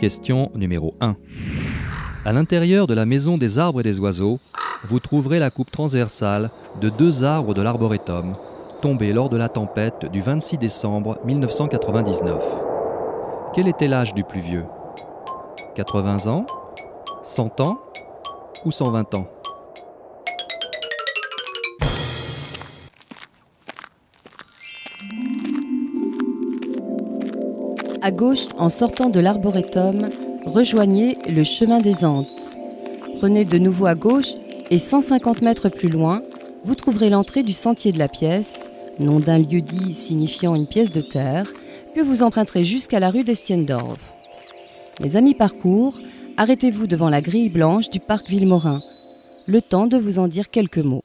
Question numéro 1. À l'intérieur de la maison des arbres et des oiseaux, vous trouverez la coupe transversale de deux arbres de l'arboretum, tombés lors de la tempête du 26 décembre 1999. Quel était l'âge du plus vieux? 80 ans? 100 ans? ou 120 ans? À gauche, en sortant de l'arboretum, rejoignez le chemin des Andes. Prenez de nouveau à gauche et 150 mètres plus loin, vous trouverez l'entrée du sentier de la pièce, nom d'un lieu dit signifiant une pièce de terre, que vous emprunterez jusqu'à la rue d'Estiendorf. Mes amis parcours, arrêtez-vous devant la grille blanche du parc Villemorin, le temps de vous en dire quelques mots.